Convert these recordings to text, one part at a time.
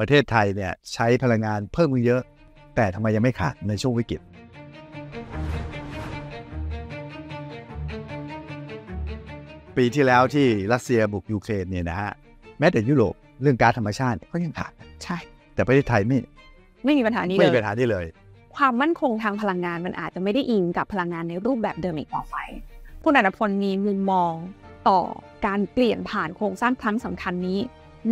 ประเทศไทยเนี่ยใช้พลังงานเพิ่มขึ้นเยอะ แต่ทำไมยังไม่ขาดในช่วงวิกฤต ปีที่แล้วที่รัสเซียบุกยูเครนเนี่ยนะฮะแม้แต่ยุโรปเรื่องก๊าซธรรมชาติก็ยังขาด ใช่ แต่ประเทศไทยไม่ไม่มีปัญหานี้ไม่เลมียปัญหาที่เลย ความมั่นคงทางพลังงานมันอาจจะไม่ได้อิงกับพลังงานในรูปแบบเดิมอีกต่อไปคุณอันพลมีมุมมองต่อการเปลี่ยนผ่านโครงสร้างครั้งสำคัญนี้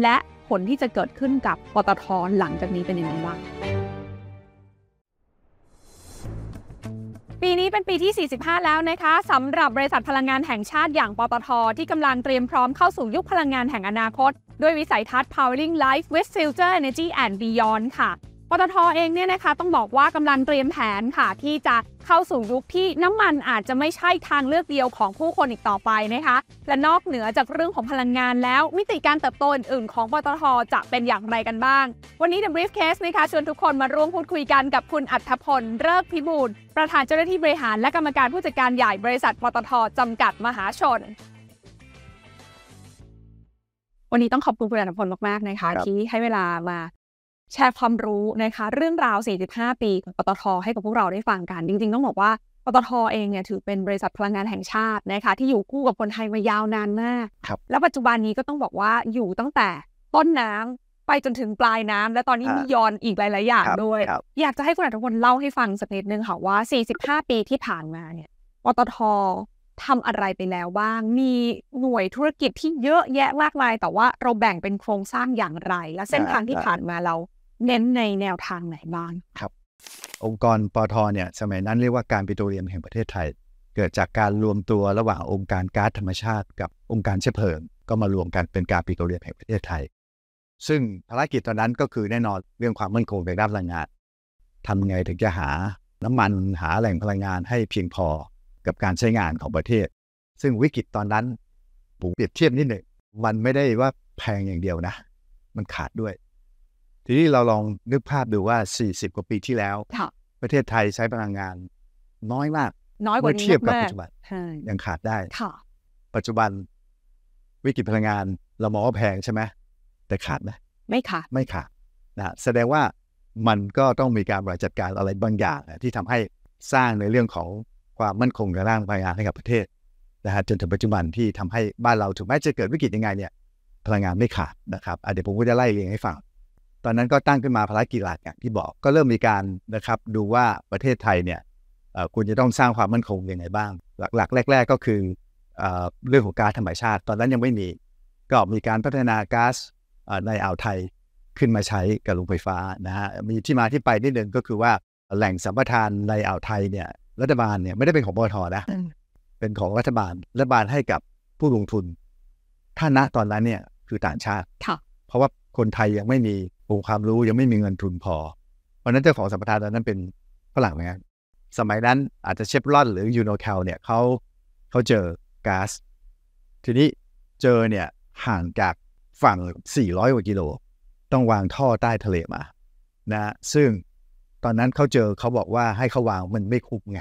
และ ผลที่จะเกิดขึ้นกับปตทหลังจากนี้เป็นยังไงบ้างปีนี้เป็นปีที่ 45 แล้วนะคะสำหรับบริษัทพลังงานแห่งชาติอย่างปตท ที่กำลังเตรียมพร้อมเข้าสู่ยุคพลังงานแห่งอนาคต ด้วยวิสัยทัศน์ powering life with future energy and beyond ค่ะ ปตทเองเนี่ยนะคะต้องบอกว่ากำลังเตรียมแผนค่ะที่จะเข้าสู่ยุคที่น้ำมันอาจจะไม่ใช่ทางเลือกเดียวของผู้คนอีกต่อไปนะคะและนอกเหนือจากเรื่องของพลังงานแล้วมิติการเติบโตอื่นๆของปตทจะเป็นอย่างไรกันบ้าง วันนี้ The Briefcase นะคะชวนทุกคนมาร่วมพูดคุยกันกับคุณอัธพลเริกพิบูลประธานเจ้าหน้าที่บริหารและกรรมการผู้จัดการใหญ่บริษัทปตทจำกัดมหาชนวันนี้ต้องขอบคุณคุณอัธพลมากๆนะคะครับที่ให้เวลามา แชร์ความรู้นะคะ เรื่องราว 45 ปีของปตทให้กับพวกเราได้ฟังกัน จริง ๆ ต้องบอกว่าปตทเองเนี่ยถือเป็นบริษัทพลังงานแห่งชาตินะคะที่อยู่คู่กับคนไทยมายาวนานมากครับแล้วปัจจุบันนี้ก็ต้องบอกว่าอยู่ตั้งแต่ต้นน้ำไปจนถึงปลายน้ำและตอนนี้อ่ามีมียอนอีกหลาย ๆ อย่างครับด้วยครับอยากจะให้คุณอัธพลเล่าให้ฟังสักนิดนึงค่ะว่า 45 ปีที่ผ่านมาเนี่ยปตททำอะไรไปแล้วบ้าง มีหน่วยธุรกิจที่เยอะแยะมากมาย แต่ว่าเราแบ่งเป็นโครงสร้างอย่างไร และเส้นทางที่ได้ผ่านมาเรา เน้นในแนวทางไหนบ้างครับ องค์กรปอทเนี่ยสมัยนั้นเรียกว่าการปิโตรเลียมแห่งประเทศไทย เกิดจากการรวมตัวระหว่างองค์การก๊าซธรรมชาติ กับองค์การเชื้อเพลิง ก็มารวมกันเป็นการปิโตรเลียมแห่งประเทศไทย ซึ่งภารกิจตอนนั้นก็คือแน่นอนเรื่องความมั่นคงในด้านพลังงานทำไงถึงจะหาน้ำมันหาแหล่งพลังงานให้เพียงพอกับการใช้งานของประเทศ ซึ่งวิกฤตตอนนั้นผมเปรียบเทียบนิดหนึ่งมันไม่ได้ว่าแพงอย่างเดียวนะ มันขาดด้วย ทีนี้เราลองนึกภาพดูว่า 40 กว่าปีที่แล้วค่ะประเทศไทยใช้พลังงานน้อยมาก น้อยกว่าเมื่อนี้เทียบกับมาปักจจุบันๆใช่ยังขาดได้ค่ะปัจจุบันวิกฤตพลังงานเรามองว่าแพงใช่ไหมแต่ขาดไหมไม่ค่ะไม่ขาดนะแสดงว่ามันก็ต้องมีการบริหารจัดการอะไรบางอย่างนะที่ทำให้สร้างในเรื่องของความมั่นคงในร่างพลังงานให้กับประเทศนะฮะจนถึงปัจจุบันที่ทำให้บ้านเราถึงแม้จะเกิดวิกฤตยังไงเนี่ยพลังงานไม่ขาดนะครับอะเดี๋ยวผมก็จะไล่เรียงให้ฟัง ตอนนั้นก็ตั้งขึ้นมาภารกิจหลักอย่างที่บอกก็เริ่มมีการนะครับดูว่าประเทศไทยเนี่ยเอ่อควรจะต้องสร้างความมั่นคงยังไงบ้าง หลัก ๆ แรก ๆ ก็คือเอ่อเรื่องของก๊าซธรรมชาติ ตอนนั้นยังไม่มีก็มีการพัฒนาก๊าซเอ่อในอ่าวไทยขึ้นมาใช้กับโรงไฟฟ้านะฮะมีที่มาที่ไปนิดนึงก็คือว่าแหล่งสัมปทานในอ่าวไทยเนี่ยรัฐบาลเนี่ยไม่ได้เป็นของปตทนะอืมเป็นของรัฐบาลรัฐบาลให้กับผู้ลงทุน ถ้าณตอนนั้นเนี่ยคือต่างชาติค่ะเพราะว่าคนไทยยังไม่มี องค์ความรู้ยังไม่มีเงินทุนพอ เพราะนั้นเจ้าของสัมปทานตอนนั้นเป็นฝรั่งเหมือนกันสมัยนั้นอาจจะเชฟรอนหรือยูโนแคลเนี่ยเขาเขาเจอก๊าซทีนี้เจอเนี่ยห่างจากฝั่ง 400 กว่ากิโล ต้องวางท่อใต้ทะเลมานะซึ่งตอนนั้นเขาเจอเขาบอกว่าให้เขาวางมันไม่คุ้มไง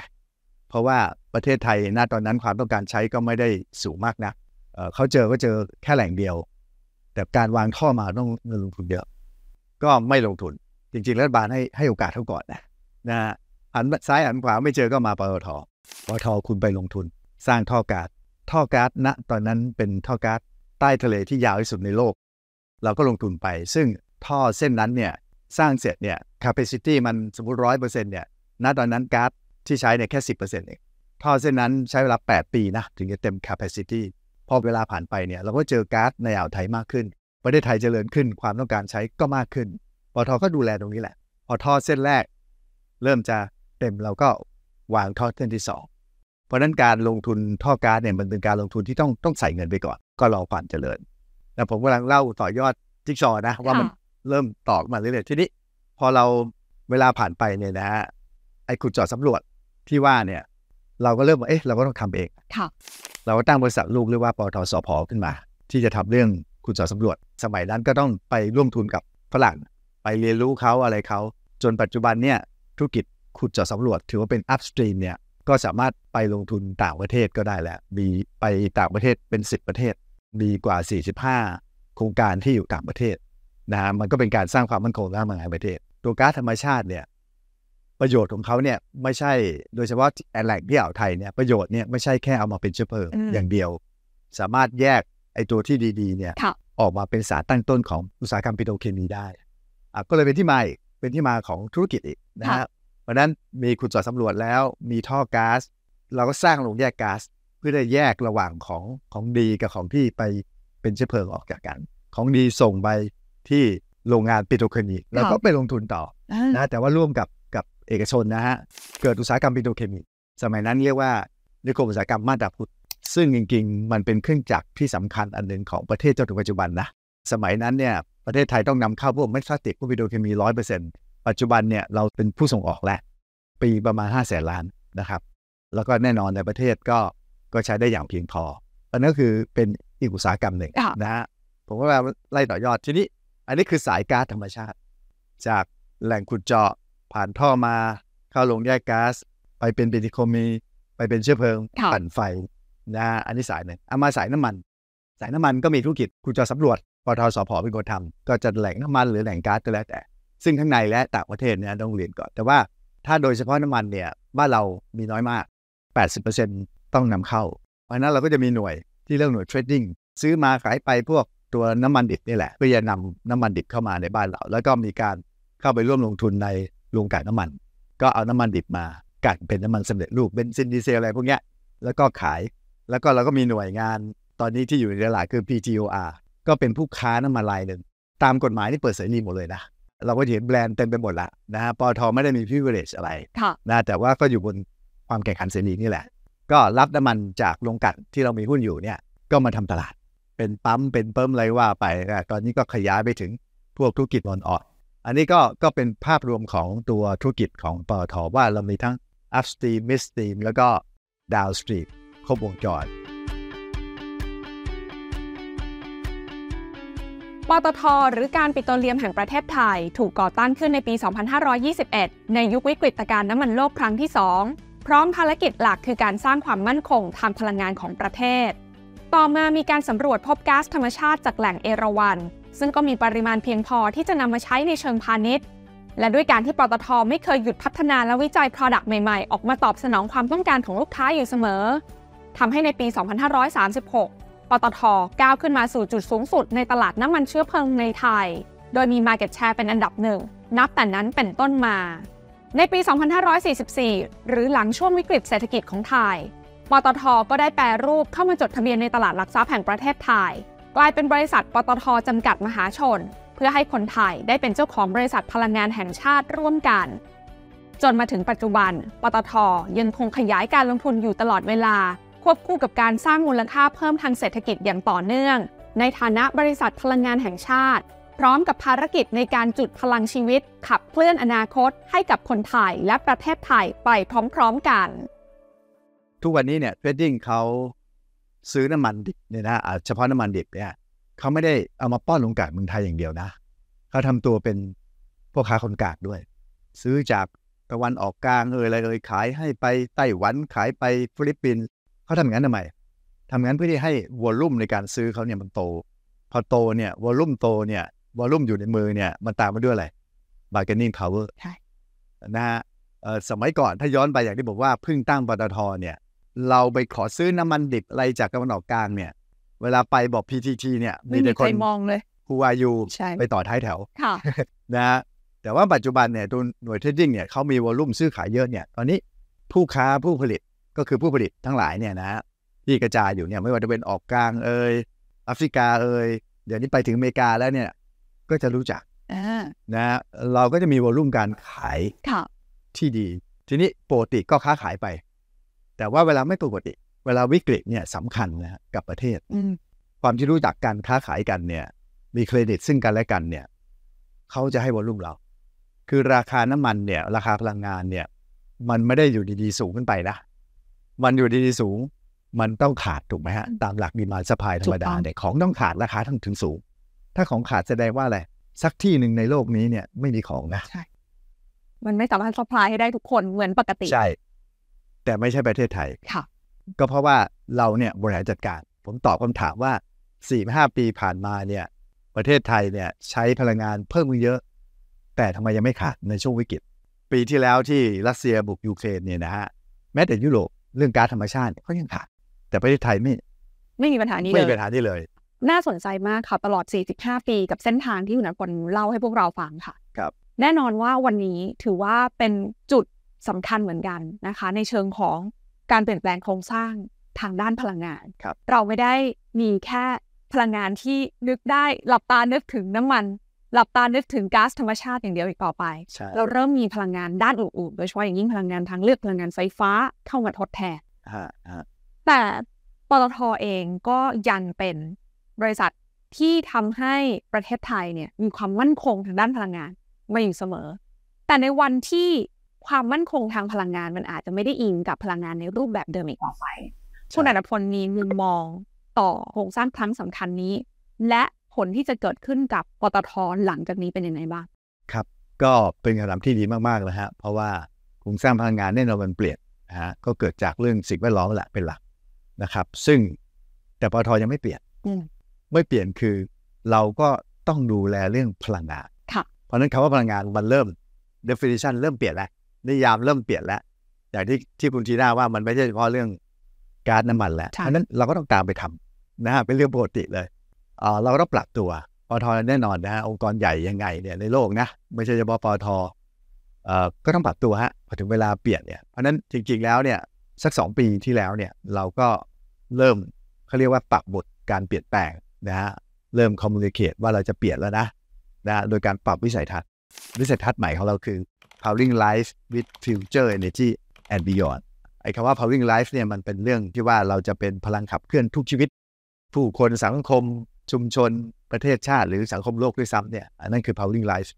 เพราะว่าประเทศไทยณตอนนั้นความต้องการใช้ก็ไม่ได้สูงมากนะเเขาเจอก็เจอแค่แหล่งเดียว แต่การวางท่อมาต้องเงินลงทุนเยอะ ก็ไม่ลงทุน จริง ๆ รัฐบาลให้ให้โอกาสเขาก่อนนะนะฮะหันซ้ายหันขวาไม่เจอก็มาปตทปตทคุณไปลงทุน สร้างท่อก๊าซท่อก๊าซณตอนนั้นเป็นท่อก๊าซใต้ทะเลที่ยาวที่สุดในโลก เราก็ลงทุนไป ซึ่งท่อเส้นนั้นเนี่ยสร้างเสร็จเนี่ย capacity มันสมมติร้อยเปอร์เซ็นต์เนี่ยณตอนนั้นก๊าซที่ใช้เนี่ยแค่สิบเปอร์เซ็นต์เองท่อเส้นนั้นใช้เวลา 8 ปีนะ ถึงจะเต็ม capacity พอเวลาผ่านไปเนี่ย เราก็เจอก๊าซในอ่าวไทยมากขึ้น ประเทศไทยเจริญขึ้น ความต้องการใช้ก็มากขึ้นปตทก็ดูแลตรงนี้แหละ พอท่อเส้นแรก เริ่มจะเต็มเราก็วางท่อเส้นที่สองเพราะฉะนั้นการลงทุนท่อก๊าซเนี่ยมันเป็นการลงทุนที่ต้องต้องใส่เงินไปก่อน ก็รอความเจริญแต่ผมกำลังเล่าต่อยอดจิ๊กซอว์นะว่ามันค่ะเริ่มต่อมาเรื่อยๆทีนี้ พอเราเวลาผ่านไปเนี่ยนะฮะไอ้ขุดเจอดสำรวจที่ว่าเนี่ย เราก็เริ่มว่าเอ๊ะเราก็ต้องทำเองค่ะเราก็ตั้งบริษัทลูกเรียกว่าปตทสพขึ้นมา ที่จะทำเรื่อง ขุดเจอดสำรวจ สมัยนั้นก็ต้องไปร่วมทุนกับฝรั่ง ไปเรียนรู้เขาอะไรเขาจนปัจจุบันเนี่ยธุรกิจขุดเจาะสำรวจ ถือว่าเป็น upstream เนี่ยก็สามารถไปลงทุนต่างประเทศก็ได้แล้วมีไปต่างประเทศเป็น 10 ประเทศ มีกว่า 45 โครงการที่อยู่ต่างประเทศนะฮะมันก็เป็นการสร้างความมั่นคงทางประเทศ ตัวก๊าซธรรมชาติเนี่ยประโยชน์ของเขาเนี่ยไม่ใช่โดยเฉพาะแหล่งที่อ่าวไทยเนี่ยประโยชน์เนี่ยไม่ใช่แค่เอามาเป็นเชื้อเพลิงอืมอย่างเดียว สามารถแยก ไอ้ตัวที่ดีๆเนี่ยค่ะออกมาเป็นสารตั้งต้นของอุตสาหกรรมปิโตรเคมีได้อะก็เลยเป็นที่มาอีกเป็นที่มาของธุรกิจอีกนะฮะเพราะฉะนั้นมีขุดเจาะสำรวจแล้วมีท่อก๊าซเราก็สร้างโรงแยกก๊าซเพื่อจะแยกระหว่างของของดีกับของที่ไปเป็นเชื้อเพลิงออกจากกัน ของดีส่งไปที่โรงงานปิโตรเคมีแล้วก็ไปลงทุนต่อนะแต่ว่าร่วมกับกับเอกชนนะฮะเกิดอุตสาหกรรมปิโตรเคมี สมัยนั้นเรียกว่านิคมอุตสาหกรรมมาตราพุทธ ซึ่งจริงๆ มันเป็นเครื่องจักรที่สำคัญอันหนึ่งของประเทศจนถึงปัจจุบันนะ สมัยนั้นเนี่ยประเทศไทยต้องนำเข้าพวกเม็ดพลาสติกพวกปิโตรเคมีร้อยเปอร์เซ็นต์ปัจจุบันเนี่ยเราเป็นผู้ส่งออกแล้ว ปีประมาณ5้าแสนล้านนะครับ แล้วก็แน่นอนในประเทศก็ก็ใช้ได้อย่างเพียงพออันนั้นคือเป็นอีกอุตสาหกรรมหนึ่งค่ะนะฮะผมก็ว่าไล่ต่อยอดทีนี้ อันนี้คือสายก๊าซธรรมชาติ จากแหล่งขุดเจาะผ่านท่อมา เข้าลงแยกก๊าซไปเป็นปิโตรเคมี ไปเป็นเชื้อเพลิงค่ะปั่นไฟ นะอันนี้สายหนึ่งเอามาสายน้ำมัน สายน้ำมันก็มีธุรกิจขุดเจะสำรวจปทสพเป็นคนทำก็จะแหล่งน้ำมันหรือแหล่งก๊าซก็แล้วแต่ ซึ่งข้างในและต่างประเทศเนี่ยต้องเรียนก่อน แต่ว่าถ้าโดยเฉพาะน้ำมันเนี่ยบ้านเรามีน้อยมาก 80%ต้องนำเข้า เพราะนั้นเราก็จะมีหน่วยที่เรียกหน่วยเทรดดิ้งซื้อมาขายไปพวกตัวน้ำมันดิบนี่แหละเพื่อจะนำน้ำมันดิบเข้ามาในบ้านเรา แล้วก็มีการเข้าไปร่วมลงทุนในโรงกลั่นน้ำมัน ก็เอาน้ำมันดิบมากั่นเป็นน้ำมันสำเร็จรูปเบนซินดีเซลอะไรพวกเนี้ยแล้วก็ขาย แล้วก็เราก็มีหน่วยงานตอนนี้ที่อยู่ในตลาดคือ PTOR ก็เป็นผู้ค้าน้ำมันรายหนึ่ง ตามกฎหมายนี่เปิดเสรีหมดเลยนะ เราก็จะเห็นแบรนด์เต็มไปหมดละนะฮะปอทไม่ได้มี privilege อะไรค่ะนะแต่ว่าก็อยู่บนความแข่งขันเสรีนี่แหละ ก็รับน้ำมันจากโรงกลั่นที่เรามีหุ้นอยู่เนี่ยก็มาทำตลาด เป็นปั๊มเป็นเปิ่มอะไรว่าไปนะตอนนี้ก็ขยายไปถึงพวกธุรกิจออนออดอันนี้ก็ก็เป็นภาพรวมของตัวธุรกิจของปตทว่าเรามีทั้ง upstream midstream แล้วก็ downstream ครบวงจรปตท หรือการปิโตรเลียมแห่งประเทศไทย ถูกก่อตั้งขึ้นในปี 2521 ในยุควิกฤตการณ์น้ำมันโลกครั้งที่ 2 พร้อมภารกิจหลักคือการสร้างความมั่นคงทางพลังงานของประเทศ ต่อมามีการสำรวจพบก๊าซธรรมชาติจากแหล่งเอราวัณ ซึ่งก็มีปริมาณเพียงพอที่จะนำมาใช้ในเชิงพาณิชย์ และด้วยการที่ปตท ไม่เคยหยุดพัฒนาและวิจัย Product ใหม่ ๆ ออกมาตอบสนองความต้องการของลูกค้าอยู่เสมอ ทำให้ในปี 2536 ปตทก้าวขึ้นมาสู่จุดสูงสุดในตลาดน้ำมันเชื้อเพลิงในไทย โดยมี Market Share เป็นอันดับหนึ่ง นับแต่นั้นเป็นต้นมา ในปี 2544 หรือหลังช่วงวิกฤตเศรษฐกิจของไทย ปตทก็ได้แปรรูปเข้ามาจดทะเบียนในตลาดหลักทรัพย์แห่งประเทศไทย กลายเป็นบริษัทปตทจำกัดมหาชน เพื่อให้คนไทยได้เป็นเจ้าของบริษัทพลังงานแห่งชาติร่วมกันจนมาถึงปัจจุบัน ปตทยังคงขยายการลงทุนอยู่ตลอดเวลา ควบคู่กับการสร้างมูลค่าเพิ่มทางเศรษฐกิจอย่างต่อเนื่อง ในฐานะบริษัทพลังงานแห่งชาติ พร้อมกับภารกิจในการจุดพลังชีวิต ขับเคลื่อนอนาคต ให้กับคนไทยและประเทศไทยไปพร้อมๆกัน ทุกวันนี้เนี่ยเทรดดิ้งเขาซื้อน้ำมันดิบเนี่ยนะเฉพาะน้ำมันดิบเนี่ยเขาไม่ได้เอามาป้อนลงกากเมืองไทยอย่างเดียวนะเขาทำตัวเป็นพ่อค้าคนกลางด้วย ซื้อจากตะวันออกกลางเอออะไรเอยขายให้ไปไต้หวันขายไปฟิลิปปินส์ เขาทำอย่างนั้นทำไมทำอย่างนั้นเพื่อที่ให้วอลลุ่มในการซื้อเขาเนี่ยมันโต พอโตเนี่ยวอลลุ่มโตเนี่ยวอลลุ่มอยู่ในมือเนี่ยมันตามมาด้วยอะไร bargaining power ใช่นะฮะเอ่อสมัยก่อนถ้าย้อนไปอย่างที่บอกว่าเพิ่งตั้งปตทเนี่ย เราไปขอซื้อน้ำมันดิบอะไรจากตะวันออกกลางเนี่ย เวลาไปบอก PTT เนี่ยไม่มีแต่ใครมองเลยฮูวายูใช่ไปต่อท้ายแถวค่ะนะฮะแต่ว่าปัจจุบันเนี่ยตัวหน่วย trading เนี่ยเขามี volume ซื้อขายเยอะเนี่ย ตอนนี้ผู้ค้าผู้ผลิต ก็คือผู้ผลิตทั้งหลายเนี่ยนะฮะที่กระจายอยู่เนี่ยไม่ว่าจะเป็นออกกลางเอยแอฟริกาเอยเดี๋ยวนี้ไปถึงอเมริกาแล้วเนี่ยก็จะรู้จักอ่านะฮะเราก็จะมี volume การขายค่ะที่ดี ทีนี้ปกติก็ค้าขายไป แต่ว่าเวลาไม่ปกติ เวลาวิกฤตเนี่ยสำคัญนะฮะกับประเทศอืมความที่รู้จักการค้าขายกันเนี่ย มีเครดิตซึ่งกันและกันเนี่ยเขาจะให้วอลลุ่มเรา คือราคาน้ำมันเนี่ย ราคาพลังงานเนี่ย มันไม่ได้อยู่ดีๆสูงขึ้นไปนะ มันอยู่ดีๆสูง มันต้องขาดถูกไหมฮะ ตามหลักดีมาสปายธรรมดาเนี่ยของต้องขาดราคาต้องถึงสูง ถ้าของขาดแสดงว่าอะไรสักที่หนึ่งในโลกนี้เนี่ยไม่มีของนะมันไม่สามารถสปายให้ได้ทุกคนเหมือนปกติ ใช่ แต่ไม่ใช่ประเทศไทยค่ะ ก็เพราะว่าเราเนี่ยบริหารจัดการ ผมตอบคำถามว่า4ี่ห้าปีผ่านมาเนี่ยปประเทศไทยเนี่ยใช้พลังงานเพิ่มขึ้นเยอะ แต่ทำไมยังไม่ขาดในช่วงวิกฤต ปีที่แล้วที่รัสเซียบุกยูเครนเนี่ยนะฮะแม้แต่ยุโรป เรื่องก๊าซธรรมชาติเขายังขาดแต่ประเทศไทยไม่ ไม่มีปัญหานี้ไม่เลมียปัญหาที่เลย น่าสนใจมากค่ะตลอด 45 ปีกับเส้นทางที่คุณนพลเล่าให้พวกเราฟังค่ะ ครับ แน่นอนว่าวันนี้ถือว่าเป็นจุดสำคัญเหมือนกันนะคะ ในเชิงของการเปลี่ยนแปลงโครงสร้างทางด้านพลังงานครับเราไม่ได้มีแค่พลังงานที่นึกได้หลับตานึกถึงน้ำมัน หลับตานึกถึงก๊าซธรรมชาติอย่างเดียวอีกต่อไปใช่เราเริ่มมีพลังงานด้านอื่นๆโดยเฉพาะอย่างยิ่งพลังงานทางเลือกพลังงานไฟฟ้าเข้ามาทดแทนฮะฮะแต่ปตทเองก็ยังเป็นบริษัทที่ทำให้ประเทศไทยเนี่ยมีความมั่นคงทางด้านพลังงานมาอยู่เสมอ แต่ในวันที่ความมั่นคงทางพลังงานมันอาจจะไม่ได้อิงกับพลังงานในรูปแบบเดิมอีกต่อไปคุณอันพลมีมุมมองต่อโครงสร้างครั้งสำคัญนี้ และ ผลที่จะเกิดขึ้นกับปตทหลังจากนี้เป็นยังไงบ้างครับ ก็เป็นคำถามที่ดีมากๆนะฮะเพราะว่าโครงสร้างพลังงานแน่นอนมันเปลี่ยนนะฮะก็เกิดจากเรื่องสิ่งแวดล้อมแหละเป็นหลักนะครับ ซึ่งแต่ปตทยังไม่เปลี่ยนอืมไม่เปลี่ยนคือ เราก็ต้องดูแลเรื่องพลังงานค่ะเพราะฉะนั้นคำว่าพลังงานมันเริ่ม definition เริ่มเปลี่ยนแล้วนิยามเริ่มเปลี่ยนแล้วอย่างที่ที่คุณทีน่าว่ามันไม่ใช่เฉพาะเรื่องก๊าซน้ำมันแล้วใช่เพราะฉะนั้นเราก็ต้องตามไปทำนะฮะเป็นเรื่องปกติเลย เราก็ต้องปรับตัวปตทแน่นอนนะฮะองค์กรใหญ่ยังไงเนี่ยในโลกนะไม่ใช่เฉพาะปตทก็ต้องปรับตัวฮะพอถึงเวลาเปลี่ยนเนี่ยเพราะนั้นจริง ๆแล้วเนี่ยสักสองปีที่แล้วเนี่ยเราก็เริ่มเขาเรียกว่าปรับบทการเปลี่ยนแปลงนะฮะเริ่ม communicate ว่าเราจะเปลี่ยนแล้วนะนะฮะโดยการปรับวิสัยทัศน์วิสัยทัศน์ใหม่ของเราคือ powering life with future energy and beyond ไอ้คำว่า powering life เนี่ยมันเป็นเรื่องที่ว่าเราจะเป็นพลังขับเคลื่อนทุกชีวิต ผู้คนสังคม ชุมชนประเทศชาติหรือสังคมโลกด้วยซ้ำเนี่ยอันนั้นคือ powering life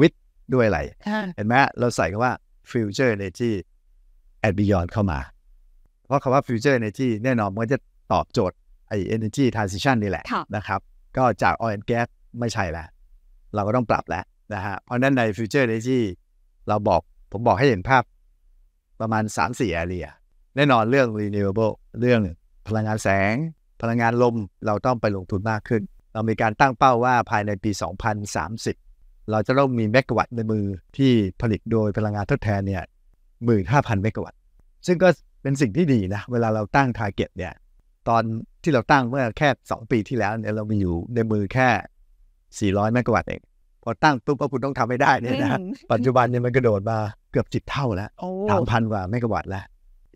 with ด้วยอะไร เห็นไหมเราใส่คำว่า future energy and beyond เข้ามา เพราะคำว่า future energy แน่นอนมันจะตอบโจทย์ไอ้ energy transition นี่แหละค่ะนะครับ ก็จาก oil and gas ไม่ใช่แล้ว เราก็ต้องปรับแล้วนะฮะเพราะฉะนั้นใน future energy เราบอกผมบอกให้เห็นภาพประมาณ 3-4 area แน่นอนเรื่อง renewable เรื่องพลังงานแสง พลังงานลมเราต้องไปลงทุนมากขึ้น เรามีการตั้งเป้าว่าภายในปี 2030 เราจะต้องมีเมกะวัตต์ในมือที่ผลิตโดยพลังงานทดแทนเนี่ย15,000เมกะวัตต์ซึ่งก็เป็นสิ่งที่ดีนะเวลาเราตั้ง target เนี่ยตอนที่เราตั้งเมื่อแค่ 2 ปีที่แล้วเนี่ยเรามีอยู่ในมือแค่ 400เมกะวัตต์เองพอตั้งปุ๊บว่าคุณต้องทำให้ได้เนี่ยนะอืมปัจจุบันเนี่ยมันกระโดดมาเกือบจิบเท่าแล้วโอ้สามพันกว่าเมกะวัตต์แล้ว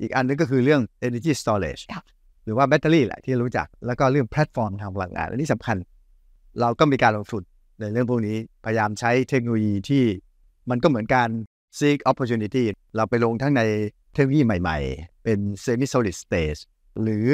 อีกอันนึงก็คือเรื่อง energy storage ค่ะ หรือว่าแบตเตอรี่แหละที่รู้จัก แล้วก็เรื่องแพลตฟอร์มทางพลังงาน อันนี้สำคัญ เราก็มีการลงทุนในเรื่องพวกนี้ พยายามใช้เทคโนโลยีที่มันก็เหมือนการ seek opportunity เราไปลงทั้งในเทคโนโลยีใหม่ๆ เป็น semi solid state หรือ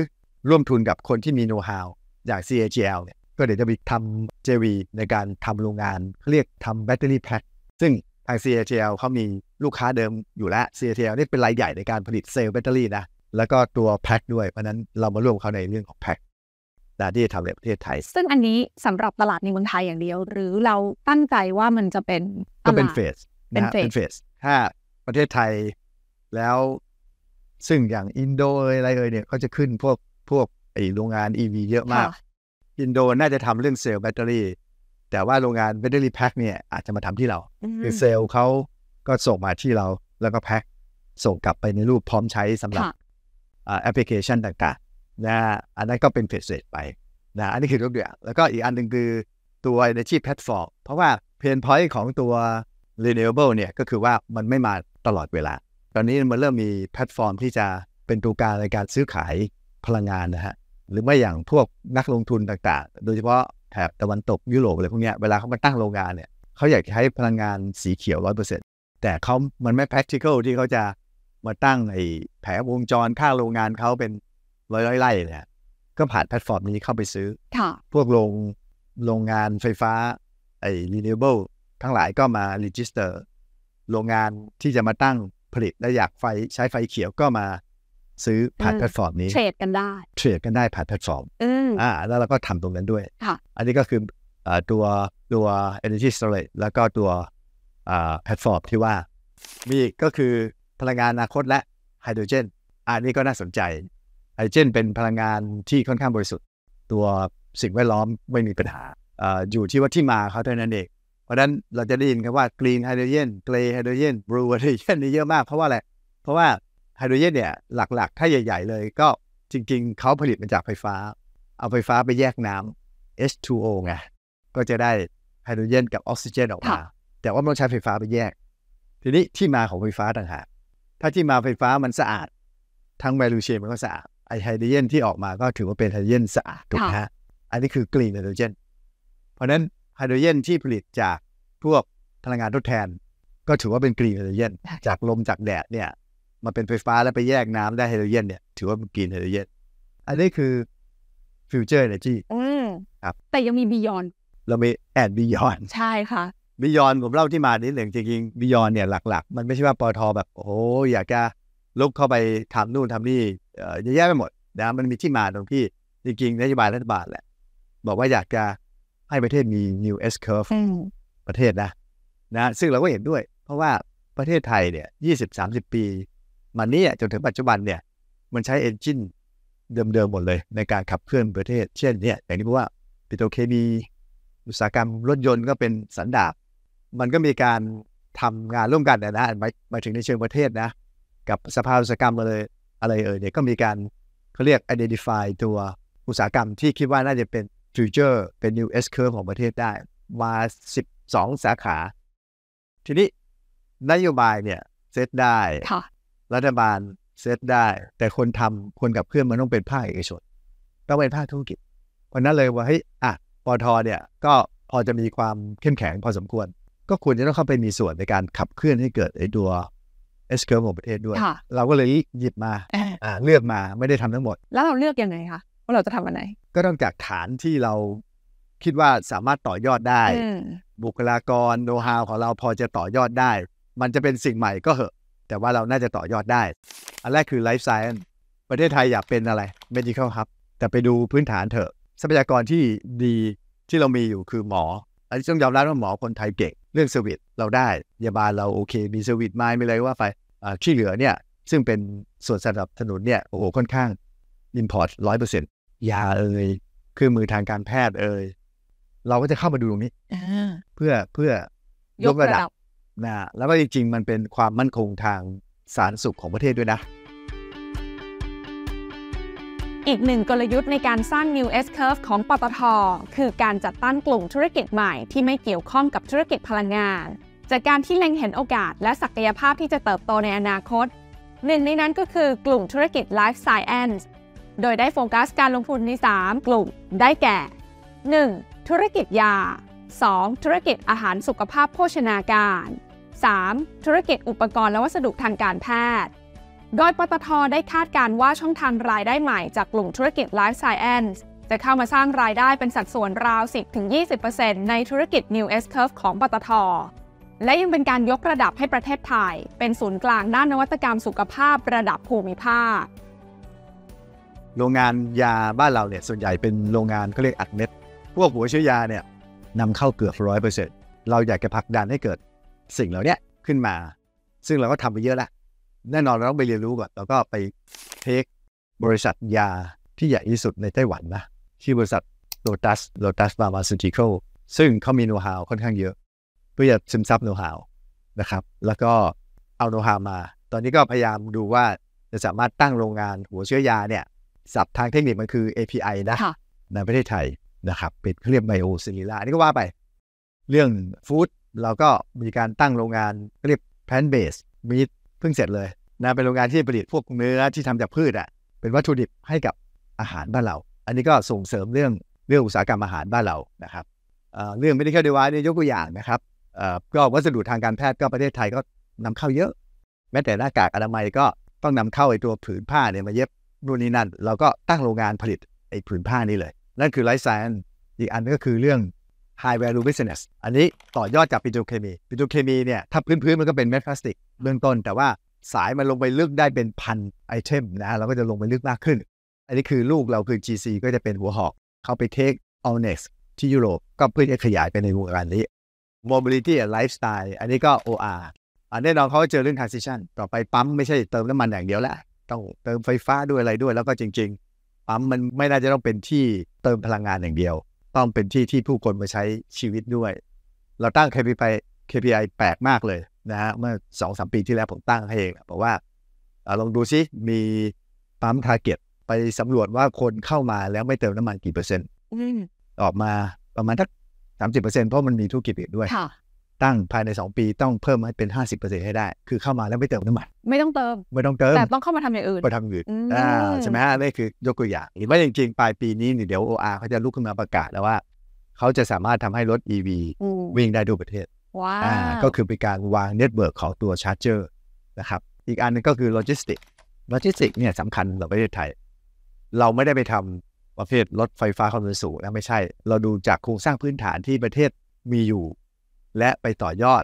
ร่วมทุนกับคนที่มี know how อย่าง CAGL เนี่ยก็เดี๋ยวจะไปทำ JV ในการทำโรงงานเขาเรียกทำแบตเตอรี่แพ็คซึ่งทาง CATL เขามีลูกค้าเดิมอยู่แล้ว CATL นี่เป็นรายใหญ่ในการผลิตเซลล์แบตเตอรี่นะ แล้วก็ตัวแพ็คด้วย เพราะฉะนั้นเรามาร่วมเขาในเรื่องของแพ็คนะที่จะทำในประเทศไทย ซึ่งอันนี้สำหรับตลาดในเมืองไทยอย่างเดียว หรือเราตั้งใจว่ามันจะเป็นตก็เป็นลาดเฟสเป็นนะฮะเฟสเป็นเฟสถ้าประเทศไทยแล้วซึ่งอย่างอินโดเอ่ยอะไรเอ่ยเนี่ยเขาจะขึ้นพวกพวกไอโรงงาน EV เยอะมากค่ะอินโดน่าจะทำเรื่องเซลล์แบตเตอรี่ แต่ว่าโรงงานแบตเตอรี่แพ็คเนี่ยอาจจะมาทำที่เราคือเซลล์เขาก็ส่งมาที่เราแล้วก็แพ็คส่งกลับไปในรูปพร้อมใช้สำหรับค่ะอ่า แอปพลิเคชันต่างๆนะอันนั้นก็เป็นเฟสเซไปนะอันนี้คือตัวอย่างแล้วก็อีกอันหนึ่งคือตัว Energy Platform เพราะว่า pain point ของตัว Renewable เนี่ยก็คือว่ามันไม่มาตลอดเวลา ตอนนี้มันเริ่มมีแพลตฟอร์มที่จะเป็นตัวกลางในการซื้อขายพลังงานนะฮะหรือไม่อย่างพวกนักลงทุนต่างๆ โดยเฉพาะแถบตะวันตกยุโรปอะไรพวกเนี้ยเวลาเขามาตั้งโรงงานเนี่ยเขาอยากใช้พลังงานสีเขียวร้อยเปอร์เซ็นต์แต่เขามันไม่ practical ที่เขาจะ มาตั้งไอ้แผงวงจรข้างโรงงานเขาเป็นร้อยๆไร่เนี่ยก็ผ่านแพลตฟอร์มนี้เข้าไปซื้อค่ะพวกโรงโรงงานไฟฟ้าไอ้ renewable ทั้งหลายก็มา register โรงงานที่จะมาตั้งผลิตและอยากไฟใช้ไฟเขียวก็มาซื้อผ่านอืมแพลตฟอร์มนี้ เทรดกันได้ เทรดกันได้ผ่านแพลตฟอร์มอืมอ่า แล้วเราก็ทำตรงนั้นด้วยค่ะอันนี้ก็คืออ่าตัวตัว energy storage แล้วก็ตัวอ่าแพลตฟอร์มที่ว่า มีอีกก็คือ พลังงานอนาคตและไฮโดรเจน อันนี้ก็น่าสนใจไฮโดรเจน เป็นพลังงานที่ค่อนข้างบริสุทธิ์ ตัวสิ่งแวดล้อมไม่มีปัญหาเอ่ออยู่ที่ว่าที่มาเขาเท่านั้นเอง เพราะฉะนั้นเราจะได้ยินกันว่า green hydrogen gray hydrogen blue hydrogen นี่เยอะมากเพราะว่าอะไร เพราะว่าไฮโดรเจนเนี่ยหลักๆ ถ้าใหญ่ ๆ เลยก็จริง ๆ เขาผลิตมาจากไฟฟ้า เอาไฟฟ้าไปแยกน้ำ H2O ไงก็จะได้ไฮโดรเจนกับออกซิเจนออกมาค่ะแต่ว่ามันต้องใช้ไฟฟ้าไปแยก ทีนี้ที่มาของไฟฟ้าต่างหาก ถ้าที่มาไฟฟ้ามันสะอาด ทั้ง value chain มันก็สะอาดไอไฮโดรเจนที่ออกมาก็ถือว่าเป็นไฮโดรเจนสะอาดถูกไหมฮะอันนี้คือ green hydrogen เพราะฉะนั้นไฮโดรเจนที่ผลิตจากพวกพลังงานทดแทน ก็ถือว่าเป็น green hydrogen จากลมจากแดดเนี่ยมาเป็นไฟฟ้าแล้วไปแยกน้ำได้ไฮโดรเจนเนี่ยถือว่าเป็น green hydrogen อันนี้คือ future energy อืมครับแต่ยังมี beyondเรามี and beyond ใช่ค่ะ beyond ผมเล่าที่มานิดหนึ่งจริงๆ beyond เนี่ยหลัก ๆ มันไม่ใช่ว่าปตท.แบบโอ้โหอยากจะลุกเข้าไปทำนู่นทำนี่เอ่อเยอะแยะไปหมดนะมันมีที่มาตรงที่จริงๆนโยบายรัฐบาลแหละ บอกว่าอยากจะให้ประเทศมี new S curve อืมประเทศนะนะซึ่งเราก็เห็นด้วย เพราะว่าประเทศไทยเนี่ยยี่สิบสามสิบปีมาเนี้จนถึงปัจจุบันเนี่ยมันใช้เอนจินเดิมๆหมดเลย ในการขับเคลื่อนประเทศ เช่นเนี่ยอย่างที่บอกว่าปิโตรเคมีอุตสาหกรรมรถยนต์ก็เป็นสันดาป มันก็มีการทำงานร่วมกันนะนะหมายหมายถึงในเชิงประเทศนะ กับสภาอุตสาหกรรมอะไรอะไรเอ่ยเนี่ยก็มีการเขาเรียก identify ตัวอุตสาหกรรมที่คิดว่าน่าจะเป็น future เป็น new S curve ของประเทศได้ มา 12 สาขา ทีนี้นโยบายเนี่ยเซตได้ค่ะรัฐบาลเซตได้ แต่คนทำคนกับเคลื่อนมันต้องเป็นภาคเอกชนต้องเป็นภาคธุรกิจ เพราะนั้นเลยว่าเฮ้ยอะปอทเนี่ยก็พอจะมีความเข้มแข็งพอสมควร ก็ควรจะต้องเข้าไปมีส่วนในการขับเคลื่อนให้เกิดไอ้ตัว S curve ของประเทศด้วยค่ะเราก็เลยหยิบมาเอ่ออ่าเลือกมาไม่ได้ทำทั้งหมด แล้วเราเลือกยังไงคะว่าเราจะทำอันไหน ก็ต้องจากฐานที่เราคิดว่าสามารถต่อยอดได้อืมบุคลากรโน้ตฮาวของเราพอจะต่อยอดได้ มันจะเป็นสิ่งใหม่ก็เหอะ แต่ว่าเราน่าจะต่อยอดได้ อันแรกคือ Life Science ประเทศไทยอยากเป็นอะไร Medical Hub แต่ไปดูพื้นฐานเถอะ ทรัพยากรที่ดีที่เรามีอยู่คือหมอ อันนี้ต้องยอมรับว่าหมอคนไทยเก่งเรื่อง service เราได้พยาบาลเราโอเค มี service มาไม่เลยว่าไปอ่าที่เหลือเนี่ยซึ่งเป็นส่วนสนับสนุนเนี่ยโอ้โหค่อนข้าง import ร้อยเปอร์เซ็นต์ยาเอ่ยเครื่องมือทางการแพทย์เอ่ยเราก็จะเข้ามาดูตรงนี้อ่าเพื่อเพื่อยยกกระระดัดับบนะแล้วก็จริงๆ มันเป็นความมั่นคงทางสาธารณสุขของประเทศด้วยนะ อีกหนึ่งกลยุทธ์ในการสร้าง New S Curve ของปตท คือการจัดตั้งกลุ่มธุรกิจใหม่ที่ไม่เกี่ยวข้องกับธุรกิจพลังงาน จากการที่เล็งเห็นโอกาสและศักยภาพที่จะเติบโตในอนาคต หนึ่งในนั้นก็คือกลุ่มธุรกิจ Life Science โดยได้โฟกัสการลงทุนใน 3 กลุ่มได้แก่ 1. ธุรกิจยา 2. ธุรกิจอาหารสุขภาพโภชนาการ 3. ธุรกิจอุปกรณ์และวัสดุทางการแพทย์ โดยปตทได้คาดการว่าช่องทางรายได้ใหม่จากกลุ่มธุรกิจ Life Science จะเข้ามาสร้างรายได้เป็นสัดส่วนราว 10-20%ในธุรกิจ New S Curve ของปตท และยังเป็นการยกระดับให้ประเทศไทย เป็นศูนย์กลางด้านนวัตกรรมสุขภาพระดับภูมิภาค โรงงานยาบ้านเราเนี่ยส่วนใหญ่เป็นโรงงานเขาเรียกอัดเม็ด พวกหัวเชื้อยาเนี่ยนำเข้าเกือบร้อยเปอร์เซ็นต์เราอยากจะผลักดันให้เกิดสิ่งเหล่านี้ขึ้นมา ซึ่งเราก็ทำไปเยอะแล้ว แน่นอนเราต้องไปเรียนรู้ก่อนแล้วก็ไปเทคบริษัทยาที่ใหญ่ที่สุดในไต้หวันนะชื่อบริษัท Lotus Lotus Pharmaceutical ซึ่งเขามีโน้ตฮาวค่อนข้างเยอะ เพื่อจะซึมซับโน้ตฮาวนะครับ แล้วก็เอาโน้ตฮาวมา ตอนนี้ก็พยายามดูว่าจะสามารถตั้งโรงงานหัวเชื้อยาเนี่ยศัพท์ทางเทคนิคมันคือ API นะค่ะในประเทศไทยนะครับ เป็นเขาเรียก biosimilar อันนี้ก็ว่าไป เรื่อง food เราก็มีการตั้งโรงงานเขาเรียก plant-based meat เพิ่งเสร็จเลยนะเป็นโรงงานที่ผลิตพวกเนื้อที่ทำจากพืชอะเป็นวัตถุดิบให้กับอาหารบ้านเรา อันนี้ก็ส่งเสริมเรื่องเรื่องอุตสาหกรรมอาหารบ้านเรานะครับเเรื่อง medical device เนี่ยยกตัวอย่างนะครับเอ่อก็วัสดุทางการแพทย์ก็ประเทศไทยก็นำเข้าเยอะ แม้แต่หน้ากากอนามัยก็ต้องนำเข้าไอ้ตัวผืนผ้าเนี่ยมาเย็บนู่นนี่นั่น เราก็ตั้งโรงงานผลิตไอ้ผืนผ้านี้เลย นั่นคือไลฟ์ไซ n ์อีกอันก็คือเรื่อง high value business อันนี้ต่อยอดจากปิโตรเคมี ปิโตรเคมีเนี่ยถ้าพื้นๆมันก็เป็นเม็ดพลาสติก เบื้องต้น แต่ว่าสายมันลงไปลึกได้เป็นพันไอเทมนะเราก็จะลงไปลึกมากขึ้น อันนี้คือลูกเราคือ GC ก็จะเป็นหัวหอก เข้าไปเทค a l n e x ที่ยุโรปก็เพื่อจะขยายไปในวงการนี้ mobility and lifestyle อันนี้ก็ OR อันแน่นอนเขาก็เจอเรื่อง transition ต่อไปปั๊มไม่ใช่เติมน้ำมันอย่างเดียวแล้วต้องเติมไฟฟ้าด้วยอะไรด้วยแล้วก็จริง ๆ ปั๊มมันไม่น่าจะต้องเป็นที่เติมพลังงานอย่างเดียว ต้องเป็นที่ที่ผู้คนมาใช้ชีวิตด้วย เราตั้ง KPI KPI แปลกมากเลย นะฮะเมื่อสองสามปีที่แล้วผมตั้งให้เองบอกว่าอาลองดูซิมีปั๊มทาร์เก็ตไปสำรวจว่าคนเข้ามาแล้วไม่เติมน้ำมันกี่เปอร์เซ็นต์อืมออกมาประมาณทักสามสิบเปอร์เซ็นต์เพราะมันมีธุรกิจอื่นด้วยค่ะตั้งภายใน 2 ปีต้องเพิ่มให้เป็น 50%ให้ได้ คือเข้ามาแล้วไม่เติมน้ำมัน ไม่ต้องเติม ไม่ต้องเติม แต่ต้องเข้ามาทำอย่างอื่นไปทำอย่างอื่นอืมอ่าใช่ไหมฮะนี่คือยกตัวอย่างหรือว่าจริงๆ ปลายปีนี้นี่เดี๋ยว OR เขาจะลุกขึ้นมาประกาศแล้วว่า เขาจะสามารถทำให้รถ EV อืมวิ่งได้ทั่วประเทศ ว้าอ่าวก็คือเป็นการวาง network ของตัว charger นะครับ อีกอันหนึงก็คือโลจิสติกโลจิสติกเนี่ยสำคัญสำหรับประเทศไทย เราไม่ได้ไปทำประเภทรถไฟฟ้าความเร็วสูงนะไม่ใช่ เราดูจากโครงสร้างพื้นฐานที่ประเทศมีอยู่ และไปต่อยอด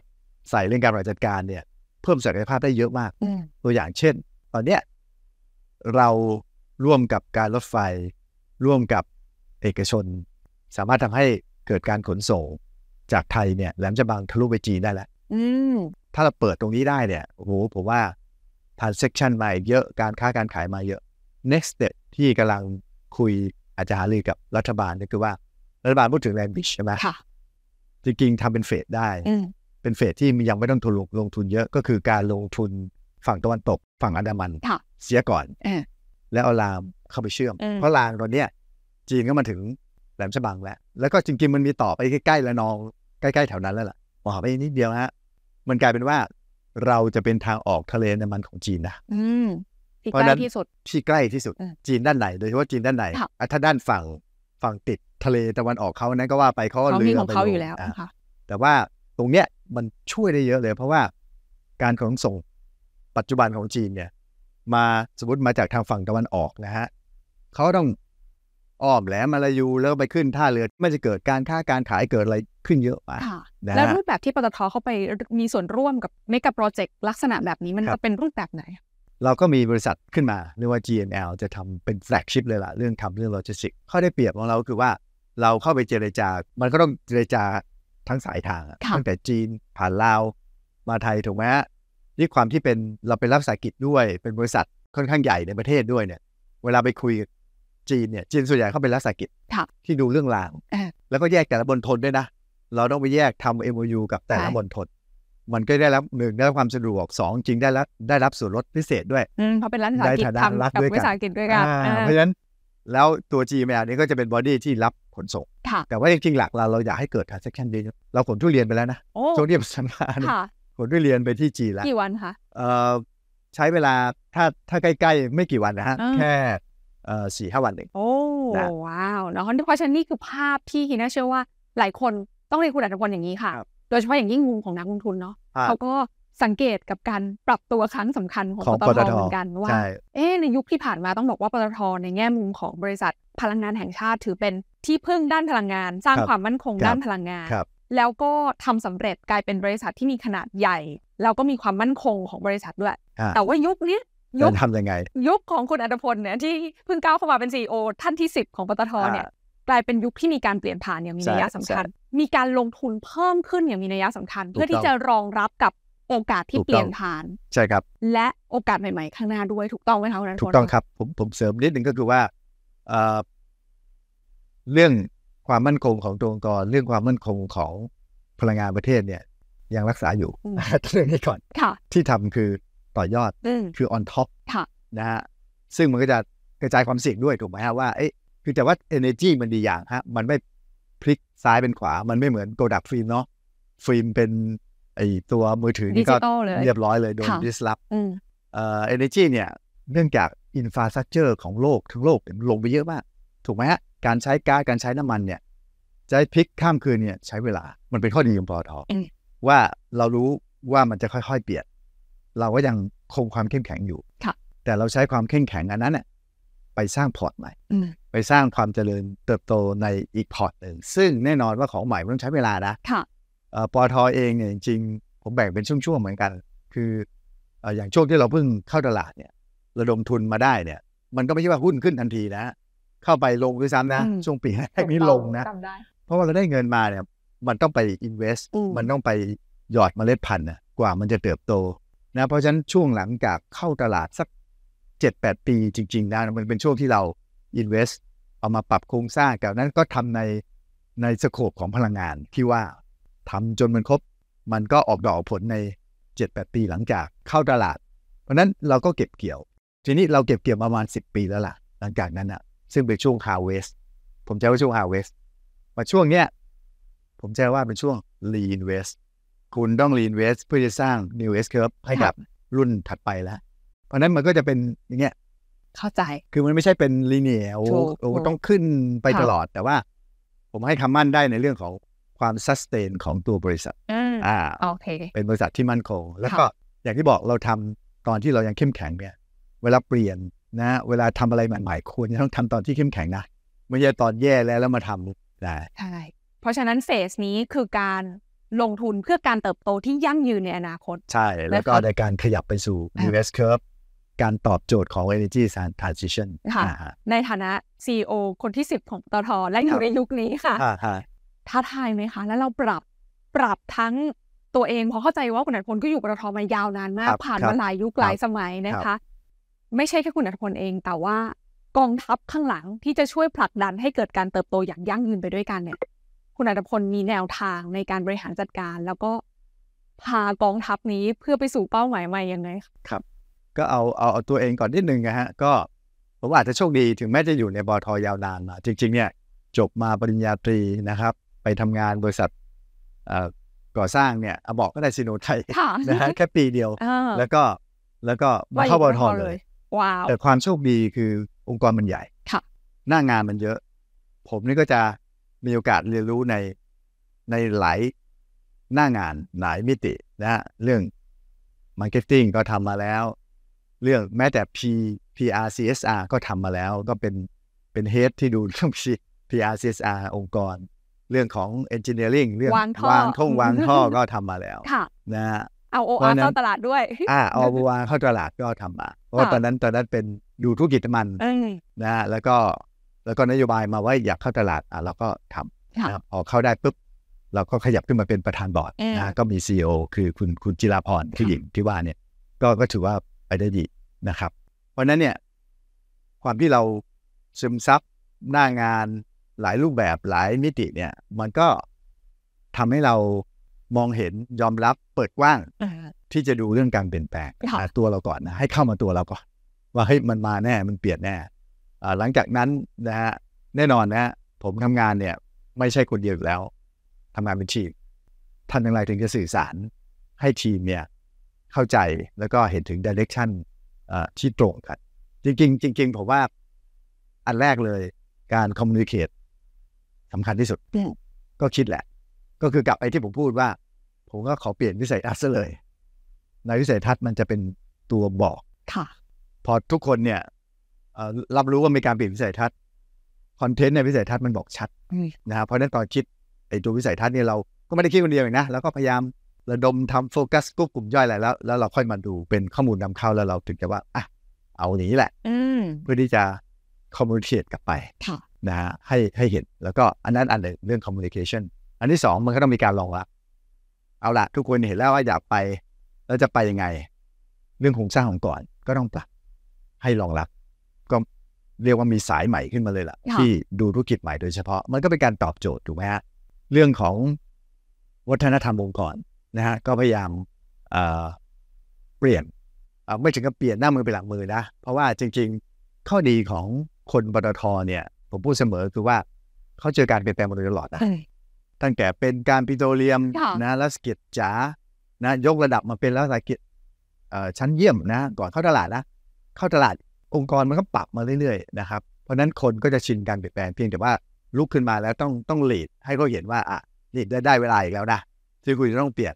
ใส่เรื่องการบริหารจัดการเนี่ย เพิ่มศักยภาพได้เยอะมากอืมตัวอย่างเช่น ตอนเนี้ยเราร่วมกับการรถไฟ ร่วมกับเอกชน สามารถทำให้เกิดการขนส่ง จากไทยเนี่ยแหลมฉบังทะลุไปจีนได้แล้วอืมถ้าเราเปิดตรงนี้ได้เนี่ยโอ้โหผมว่า transaction มาอีกเยอะการค้าการขายมาเยอะ next step ที่กำลังคุยอาจจะหารือกับรัฐบาลก็คือว่า รัฐบาลพูดถึงแลนบิชใช่ไหมค่ะจริงๆทำเป็นเฟสได้อืมเป็นเฟสที่ยังไม่ต้องทุนลงลงทุนเยอะก็คือการลงทุนฝั่งตะวันตกฝั่งอันดามันค่ะเสียก่อนเออแล้วเอารามเข้าไปเชื่อมอืมเพราะรางตอนเนี้ยจีนก็มาถึง แหลมฉบังแล้วแล้วก็จริงๆมันมีต่อไปใกล้ๆละนองใกล้ๆแถวนั้นแล้วล่ะมองไปนิดเดียวฮะมันกลายเป็นว่าเราจะเป็นทางออกทะเลน้ำมันของจีนนะอืมที่เพราะใกฉะนั้ล้นที่สุดที่ใกล้ที่สุดอืมจีนด้านไหนโดยเฉพาะจีนด้านไหนค่ะอะถ้าด้านฝั่งฝั่งติดทะเลตะวันออกเขานั้นก็ว่าไปเขาก็เขาเรืมีอของไปเขาลงอยู่แล้วอะค่ะแต่ว่าตรงเนี้ยมันช่วยได้เยอะเลย เพราะว่าการขนส่งปัจจุบันของจีนเนี่ย มาสมมติมาจากทางฝั่งตะวันออกนะฮะเขาต้อง อ้อมแหลมมาลายูแล้วไปขึ้นท่าเรือไม่จะเกิดการค้าการขายเกิดอะไรขึ้นเยอะมากค่ะนะแล้วฮะรูปแบบที่ปตทเข้าไปมีส่วนร่วมกับเมกะโปรเจกต์ลักษณะแบบนี้มันครัจะบเป็นรูปแบบไหน เราก็มีบริษัทขึ้นมาเรียกว่า GML จะทำเป็น flagship เลยล่ะ เรื่องทำเรื่องโลจิสติกข้อได้เปรียบของเราก็คือว่าเราเข้าไปเจรจา มันก็ต้องเจรจาทั้งสายทางอะค่ะตั้งแต่จีนผ่านลาวมาไทยถูกไหมฮะด้วยความที่เป็นเราเป็นรัฐวิสาหกิจด้วยเป็นบริษัทค่อนข้างใหญ่ในประเทศด้วยเนี่ย เวลาไปคุยกับ จีนเนี่ยจีนส่วนใหญ่เขาเป็นรัฐวิสาหกิจค่ะที่ดูเรื่องรางเออแล้วก็แยกแต่ละมณฑลด้วยนะ เราต้องไปแยกทำ MOU กับแต่ละใช่มณฑลมันก็ได้รับหนึ่งได้รับความสะดวกสองจริงได้รับได้รับส่วนลดพิเศษด้วยอืมเพราะเป็นรัฐวิสาหกิจในฐานะทำรัฐกับด้วยกันวิสาหกิจด้วยกันอ่าอ่าเพราะฉะนั้นแล้วตัว GML นี้ก็จะเป็น body ที่รับขนส่งค่ะแต่ว่าจริงๆหลักเราเราอยากให้เกิด transaction เยอะๆเราขนทุเรียนไปแล้วนะโอ้ช่วงที่สัมภาษณ์ค่ะขนทุเรียนไปที่จีนแล้วกี่วันคะเอ่อใช้เวลาถ้าถ้าใกล้ๆ ไม่กี่วันนะฮะอ่าแค่เอ่อ สี่ห้าวันเองโอ้นะว้าวเนาะเพราะฉะนั้นนี่คือภาพที่ฮิน่าเชื่อว่าหลายคนต้องเรียนคุณอัตพลอย่างนี้ค่ะครับโดยเฉพาะอย่างยิ่งมุมของนักลงทุนเนาะครับเขาก็สังเกตกับการปรับตัวครั้งสำคัญของของปปตตททเหมือนกันว่าใช่เอ๊ะในยุคที่ผ่านมาต้องบอกว่าปตทในแง่มุมของบริษัทพลังงานแห่งชาติถือเป็นที่พึ่งด้านพลังงาน สร้างครับความมั่นคงครับด้านพลังงานครับแล้วก็ทำสำเร็จกลายเป็นบริษัทที่มีขนาดใหญ่ แล้วก็มีความมั่นคงของบริษัทด้วยอ่าแต่ว่ายุคเนี้ ยยุจะคทำยังไง ยุคของคุณอัตพลเนี่ยที่เพิ่งก้าวเข้ามาเป็นซีอท่านที่10ของปตทเนี่ยอ่กลายเป็นยุคที่มีการเปลี่ยนผ่านอย่างมีใช่นัยสำคัญ มีการลงทุนเพิ่มขึ้นอย่างมีนัยสำคัญถูกเพื่อที่ต้องจะรองรับกับโอกาสที่ถูกต้องเปลี่ยนผ่าน ใช่ครับ และโอกาสใหม่ๆ ข้างหน้าด้วยถูกต้องไหมคะคุณอัตพลถูกต้องครับ ผมผมเสริมนิดนึงก็คือว่าเอ่อเรื่องความมั่นคงของตัวองค์กรเรื่องความมั่นคงของพลังงานประเทศเนี่ยยังรักษาอยู่อืมเรื่องนี้ก่อนค่ะที่ทำคือ ต่อยอดอืมคือ on top ค่ะนะฮะซึ่งมันก็จะกระจายความเสี่ยงด้วยถูกไหมฮะว่าเอ๊ะคือแต่ว่า energy มันดีอย่างฮะมันไม่พลิกซ้ายเป็นขวา มันไม่เหมือนโกดักฟิล์มเนาะฟิล์มเป็นไอตัวมือถือดินี่จิก็ตอลเลยเรียบร้อยเลยโดนค่ะ disrupt อืมเอ่อ energy เนี่ยเนื่องจาก infrastructure ของโลกทั้งโลกเนี่ยลงไปเยอะมาก ถูกไหมฮะการใช้ก๊าซการใช้น้ำมันเนี่ยจะให้พลิกข้ามคืนเนี่ยใช้เวลามันเป็นข้อดีของปตท.อืมว่าเรารู้ว่ามันจะค่อยๆ เปลี่ยน เราก็ยังคงความเข้มแข็งอยู่ค่ะแต่เราใช้ความเข้มแข็งอันนั้นเนี่ยไปสร้างพอร์ตใหม่อืมไปสร้างความเจริญเติบโตในอีกพอร์ตหนึ่งซึ่งแน่นอนว่าของใหม่มันต้องใช้เวลานะค่ะเอ่อปตท.เองเนี่ยจริงๆ ผมแบ่งเป็นช่วงๆเหมือนกัน คือเอ่ออย่างช่วงที่เราเพิ่งเข้าตลาดเนี่ยระดมทุนมาได้เนี่ย มันก็ไม่ใช่ว่าหุ้นขึ้นทันทีนะ เข้าไปลงด้วยซ้ำนะอืมช่วงปีแรกนี้ลงนะจำได้เพราะว่าเราได้เงินมาเนี่ย มันต้องไป invest อืมมันต้องไปหยอดเมล็ดพันธุ์นะกว่ามันจะเติบโต นะเพราะฉะนั้นช่วงหลังจากเข้าตลาดสัก 7-8 ปีจริง ๆ นะ มันเป็นช่วงที่เรา invest เอามาปรับโครงสร้างกับนั้นก็ทำในในสโคปของพลังงานที่ว่าทำจนมันครบ มันก็ออกดอกผลใน 7-8 ปีหลังจากเข้าตลาด เพราะนั้นเราก็เก็บเกี่ยว ทีนี้เราเก็บเกี่ยวประมาณ 10 ปีแล้วล่ะ หลังจากนั้นอะซึ่งเป็นช่วง harvest ผมจะว่าช่วง harvest มาช่วงเนี้ยผมจะว่าเป็นช่วง reinvest คุณต้อง reinvest เพื่อจะสร้าง new S curve ให้กับรุ่นถัดไปแล้ว เพราะฉะนั้นมันก็จะเป็นอย่างเงี้ยเข้าใจ คือมันไม่ใช่เป็นลีเนียโอ้ถูกโอ้ถูกต้องขึ้นไปค่ะตลอดแต่ว่า ผมให้คำมั่นได้ในเรื่องของความซัสเตนของตัวบริษัทอืมอ่าโอเคเป็นบริษัทที่มั่นคง แล้วค่ะก็อย่างที่บอกเราทำตอนที่เรายังเข้มแข็งเนี่ยเวลาเปลี่ยนนะเวลาทำอะไรใหม่ๆควรจะต้องทำตอนที่เข้มแข็งนะไม่ใช่ตอนแย่แล้วแล้วมาทำนะใช่เพราะฉะนั้นเฟสนี้คือการ ลงทุนเพื่อการเติบโตที่ยั่งยืนในอนาคต ใช่ แล้วก็นะคะในการขยับไปสู่อ่า New S curve การตอบโจทย์ของ energy transition ค่ะอ่าฮะในฐานะ CEO คนที่ 10 ของตทและอยู่ในยุคนี้ค่ะอ่าฮะท้าทายไหมคะ แล้วเราปรับปรับทั้งตัวเองเพราะเข้าใจว่าคุณอัตพลก็อยู่ปตทมายาวนานมาคกรับผ่านครับมาหลายยุคครับหลายสมัยนะครัคะบไม่ใช่แค่คุณอัตพลเอง แต่ว่ากองทัพข้างหลังที่จะช่วยผลักดันให้เกิดการเติบโตอย่างยั่งยืนไปด้วยกันเนี่ย คุณอัตพลมีแนวทางในการบริหารจัดการ แล้วก็พากองทัพนี้เพื่อไปสู่เป้าหมายใหม่ยังไงคะก็เอาเอาเอาตัวเองก่อนนิดนึงนะฮะ ก็ผมว่าอาจจะโชคดีถึงแม้จะอยู่ในบอทยาวนานมาจริง ๆ เนี่ยจบมาปริญญาตรีนะครับ ไปทำงานบริษัทเอ่อก่อสร้างเนี่ยเอาบอกก็ได้ซิโนไทยค่ะนะฮะแค่ปีเดียวเออแล้วก็แล้วก็มาเข้าบอทเลยว้าวแต่ความโชคดีคือองค์กรมันใหญ่ค่ะหน้างานมันเยอะ ผมนี่ก็จะ มีโอกาสเรียนรู้ในในหลายหน้างานหลายมิตินะฮะเรื่อง Marketing ก็ทำมาแล้ว เรื่องแม้แต่ P PR CSR ก็ทำมาแล้ว ก็เป็นเป็นเฮดที่ดูเรื่อง PR CSR องค์กร เรื่องของ Engineering เรื่องวางท่อวางท่องวางท่อก็ทำมาแล้วค่ะนะฮะเอาโอเพราะอาฉะนั้นเข้าตลาดด้วย อ่าเอาบัวเข้าตลาดก็ทำมา เพราะว่าค่ะตอนนั้นตอนนั้นเป็นดูธุรกิจน้ำมันเออนะฮะแล้วก็ แล้วก็นโยบายมาว่าอยากเข้าตลาดอะเราก็ทำค่ะนะครับพอเข้าได้ปุ๊บเราก็ขยับขึ้นมาเป็นประธานบอร์ดเออนะฮะก็มีซีอคือคุณคุณจิราพรผู้หญิงที่ว่าเนี่ยก็ก็ถือว่าไปได้ดีนะครับ เพราะฉะนั้นเนี่ยความที่เราซึมซับหน้างานหลายรูปแบบหลายมิติเนี่ย มันก็ทำให้เรามองเห็นยอมรับเปิดกว้างเออที่จะดูเรื่องการเปลี่ยนแปลงค่ะอ่าตัวเราก่อนนะให้เข้ามาตัวเราก่อน ว่าเฮ้ยมันมาแน่มันเปลี่ยนแน่อ่า หลังจากนั้นนะฮะแน่นอนนะฮะผมทำงานเนี่ยไม่ใช่คนเดียวอยู่แล้วทำงานเป็นทีมทำอย่างไรถึงจะสื่อสารให้ทีมเนี่ยเข้าใจแล้วก็เห็นถึงดิเรกชันที่ตรงกัน จริงๆจริงๆผมว่าอันแรกเลยการคอมมูนิเคตสำคัญที่สุดอืมก็คิดแหละ ก็คือกลับไปที่ผมพูดว่า ผมก็ขอเปลี่ยนวิสัยทัศน์ซะเลย ในวิสัยทัศน์มันจะเป็นตัวบอกค่ะพอทุกคนเนี่ยเอ่อ รับรู้ว่ามีการเปลี่ยนวิสัยทัศน์คอนเทนต์ในวิสัยทัศน์มันบอกชัดอืมนะครับเพราะฉะนั้นตอนคิดไอ้ตัววิสัยทัศน์เนี่ยเราก็ไม่ได้คิดคนเดียวเองนะแล้วก็พยายามระดมทำโฟกัสกลุ่มกลุ่มย่อยอะไรแล้ว แล้วเราค่อยมาดูเป็นข้อมูลนำเข้าแล้วเราถึงจะว่าอะเอาอย่างนี้แหละอืมเพื่อที่จะคอมมูนิเคตกลับไปค่ะนะฮะให้ให้เห็นแล้วก็อันนั้นอันหนึ่งเรื่องคอมมูนิเคชันอันที่สองมันก็ต้องมีการรองรับเอาละทุกคนเห็นแล้วว่าอยากไปแล้วจะไปยังไง เรื่องโครงสร้างของก่อนก็ต้องปรับให้รองรับก็ เรียกว่ามีสายใหม่ขึ้นมาเลยล่ะค่ะ ที่ดูธุรกิจใหม่โดยเฉพาะ มันก็เป็นการตอบโจทย์ถูกไหมฮะเรื่องของวัฒนธรรมองค์กรนะฮะก็พยายามเอ่อเปลี่ยนเอ่อไม่ถึงกับเปลี่ยนหน้ามือเป็นหลังมือนะ เพราะว่าจริง ๆ ข้อดีของคนปตทเนี่ย ผมพูดเสมอคือว่าเขาเจอการเปลี่ยนแปลงมาโดยตลอดนะเออตั้งแต่เป็นการปิโตรเลียมค่ะนะแล้วสกิจจ๋านะยกระดับมาเป็นแล้วสกิจเอ่อชั้นเยี่ยมนะ ก่อนเข้าตลาดนะ เข้าตลาด องค์กรมันก็ปรับมาเรื่อยๆนะครับเพราะฉะนั้นคนก็จะชินการเปลี่ยนแปลงเพียงแต่ว่าลุกขึ้นมาแล้วต้องต้องหลีดให้เขาเห็นว่าอะนี่ได้ได้เวลาอีกแล้วนะที่คุณจะต้องเปลี่ยน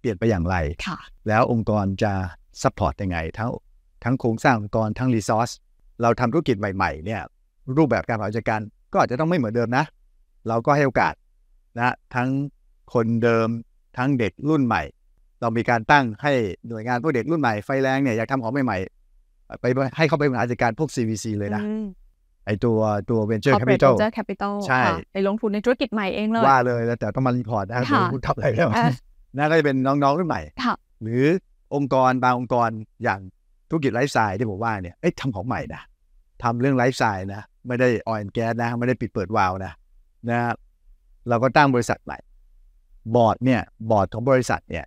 เปลี่ยนไปอย่างไรค่ะแล้วองค์กรจะsupport ยังไง ทั้งทั้งโครงสร้างองค์กรทั้ง resource เราทำธุรกิจใหม่ๆเนี่ยรูปแบบการบริหารจัดการก็อาจจะต้องไม่เหมือนเดิมนะ เราก็ให้โอกาสนะทั้งคนเดิมทั้งเด็กรุ่นใหม่ เรามีการตั้งให้หน่วยงานพวกเด็กรุ่นใหม่ไฟแรงเนี่ยอยากทำของใหม่ๆ ไปให้เขาไปบริหารจัดการพวก CVC เลยนะอืมไอตัวตัว Venture Corporate Capital Venture Capital ใช่ค่ะไปลงทุนในธุรกิจใหม่เองเลย ว่าเลยแล้วแต่ต้องมา report นะค่ะคุณทำอะไรแล้วเออนั่นก็จะเป็นน้องๆรุ่นใหม่ค่ะหรือองค์กรบางองค์กรอย่างธุรกิจไลฟ์สไตล์ที่ผมว่าเนี่ยเอ้ยทำของใหม่นะทำเรื่องไลฟ์สไตล์นะ ไม่ได้ oil gas นะ ไม่ได้ปิดเปิดวาล์วนะนะเราก็ตั้งบริษัทใหม่ บอร์ดเนี่ย บอร์ดของบริษัทเนี่ย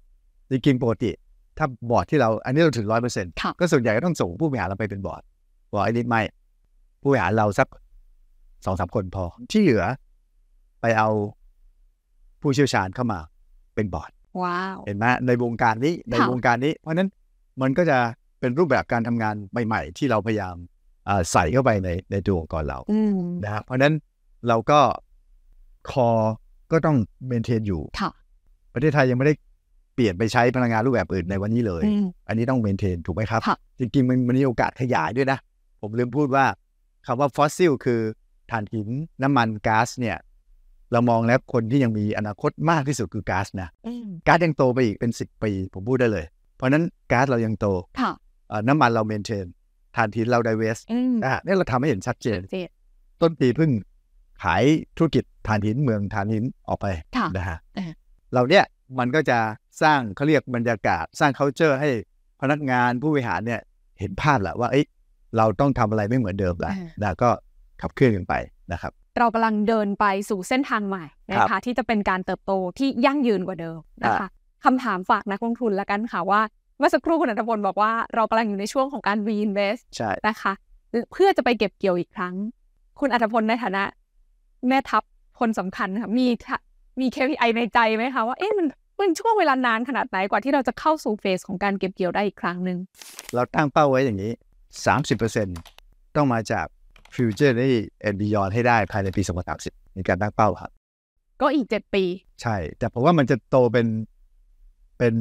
จริงๆปกติ ถ้าบอร์ดที่เราอันนี้เราถึงร้อยเปอร์เซ็นต์ค่ะก็ส่วนใหญ่ก็ต้องส่งผู้บริหารเราไปเป็นบอร์ดบอกไอ้นี่ไม่ ผู้บริหารเราสักสองสามคนพอ ที่เหลือ ไปเอาผู้เชี่ยวชาญเข้ามาเป็นบอร์ดว้าวเห็นไหมในวงการนี้ในค่ะวงการนี้ เพราะฉะนั้นมันก็จะเป็นรูปแบบการทำงานใหม่ๆ ที่เราพยายามอ่าใส่เข้าไปในในตัวองค์กรเราอืมนะฮะเพราะฉะนั้นเราก็คอก็ต้องเมนเทนอยู่ค่ะประเทศไทยยังไม่ได้ เปลี่ยนไปใช้พลังงานรูปแบบอื่นในวันนี้เลยอืมอันนี้ต้องเมนเทนถูกไหมครับค่ะจริงๆมันมันมีโอกาสขยายด้วยนะ ผมลืมพูดว่าคำว่าฟอสซิลคือถ่านหินน้ำมันก๊าซเนี่ย เรามองแล้วคนที่ยังมีอนาคตมากที่สุดคือก๊าซนะอืมก๊าซยังโตไปอีกเป็นสิบปี ผมพูดได้เลย เพราะฉะนั้นก๊าซเรายังโตค่ะเอ่อน้ำมันเราเมนเทนถ่านหินเราไดเวสอืมอะนี่เราทำให้เห็นชัดเจนเจน ต้นปีเพิ่งขายธุรกิจถ่านหินเมืองถ่านหินออกไปค่ะนะฮะเออเราเนี่ยมันก็จะ สร้างเขาเรียกบรรยากาศ สร้าง culture ให้พนักงานผู้บริหารเนี่ยเห็นภาพแหละว่าเอ้ยเราต้องทำอะไรไม่เหมือนเดิมละเออนะก็ขับเคลื่อนกันไปนะครับ เรากำลังเดินไปสู่เส้นทางใหม่นะคะที่จะเป็นการเติบโตที่ยั่งยืนกว่าเดิมนะคะคำถามฝากนักลงทุนละกันค่ะว่าเมื่อสักครู่คุณอัตพลบอกว่าเรากำลังอยู่ในช่วงของการ reinvest ใช่นะคะ เพื่อจะไปเก็บเกี่ยวอีกครั้ง คุณอัตพลในฐานะ แม่ทัพคนสำคัญค่ะมีทะมี KPI ในใจไหมคะว่าเอ๊ะมัน เป็นช่วงเวลานานขนาดไหนกว่าที่เราจะเข้าสู่เฟสของการเก็บเกี่ยวได้อีกครั้งหนึ่งเราตั้งเป้าไว้อย่างนี้ 30%ต้องมาจาก Future ได้ and Beyond ให้ได้ภายในปี 2030ในการตั้งเป้าครับ ก็อีกเจ็ดปี ใช่ แต่ผมว่ามันจะโตเป็นเป็น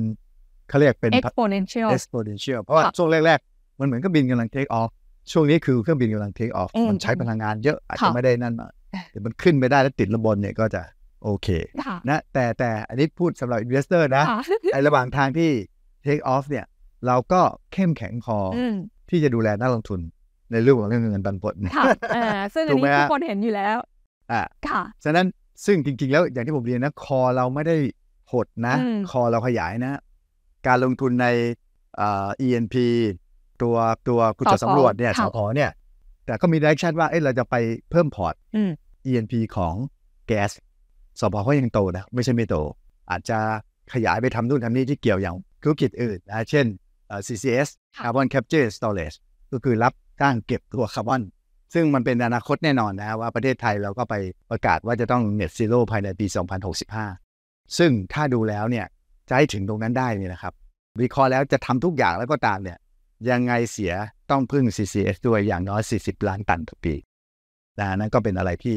เขาเรียกเป็น exponential exponential เพราะว่าค่ะช่วงแรก ๆ มันเหมือนเครื่องบินกำลัง take off ช่วงนี้คือเครื่องบินกำลัง take off อืมมันใช้พลังงานเยอะอาจจะค่ะไม่ได้นั่นมากเอ๊ะแต่มันขึ้นไปได้แล้วติดระบนเนี่ยก็จะ โอเคค่ะนะแต่แต่อันนี้พูดสำหรับ investor นะค่ะไอระหว่างทางที่ take off เนี่ย เราก็เข้มแข็งพอออืมที่จะดูแลนักลงทุนในเรื่องของเรื่องเงินปันผลค่ะเออซึ่งอันถูกไหมนี้ทุฮะกคนเห็นอยู่แล้วอ่าค่ะฉะนั้นซึ่งจริง ๆ แล้วอย่างที่ผมเรียนนะคอเราไม่ได้หดนะอืมคอเราขยายนะ การลงทุนในเอ่อ ENP ตัวตัวกุจสพสำรวจเนี่ยค่ะสพเนี่ย แต่ก็มี direction ว่าเอ้ยเราจะไปเพิ่มพอร์ตอืม ENP ของแก๊ส สพเขายังโตนะไม่ใช่ไม่โต อาจจะขยายไปทำนู่นทำนี่ที่เกี่ยวอย่างธุรกิจอื่นนะเช่นเอ่อ CCS ค่ะ Carbon Capture and Storage ก็คือรับจ้างเก็บตัวคาร์บอน ซึ่งมันเป็นอนาคตแน่นอนนะว่าประเทศไทยเราก็ไปประกาศว่าจะต้อง net zero ภายในปี 2065 ซึ่งถ้าดูแล้วเนี่ยจะให้ถึงตรงนั้นได้เนี่ยนะครับวิเคราะห์แล้วจะทำทุกอย่างแล้วก็ตามเนี่ยยังไงเสียต้องพึ่ง CCS ด้วยอย่างน้อย 40 ล้านตันต่อปีนะนั่นก็เป็นอะไรที่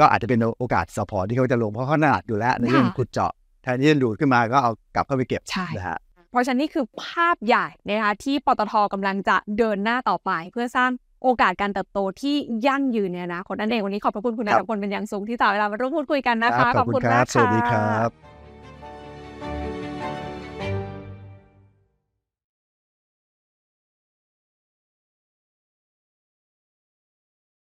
ก็อาจจะเป็นโอกาสสปอร์ตที่เขาจะลงเพราะเขาถนัดอยู่แล้วในเรื่องค่ะขุดเจาะแทนที่จะดูดขึ้นมาก็เอากลับเข้าไปเก็บใช่นะฮะเพราะฉะนั้นนี่คือภาพใหญ่นะคะที่ปตทกำลังจะเดินหน้าต่อไป เพื่อสร้างโอกาสการเติบโตที่ยั่งยืนในอนาคตนั่นเองวันนี้ขอบพระคุณคุณครันับทพลเป็นอย่างสูงที่ต่อเวลามาร่วมพูดคุยกันนะคะขอบคุณครับมากสวัสดีค่ะรับ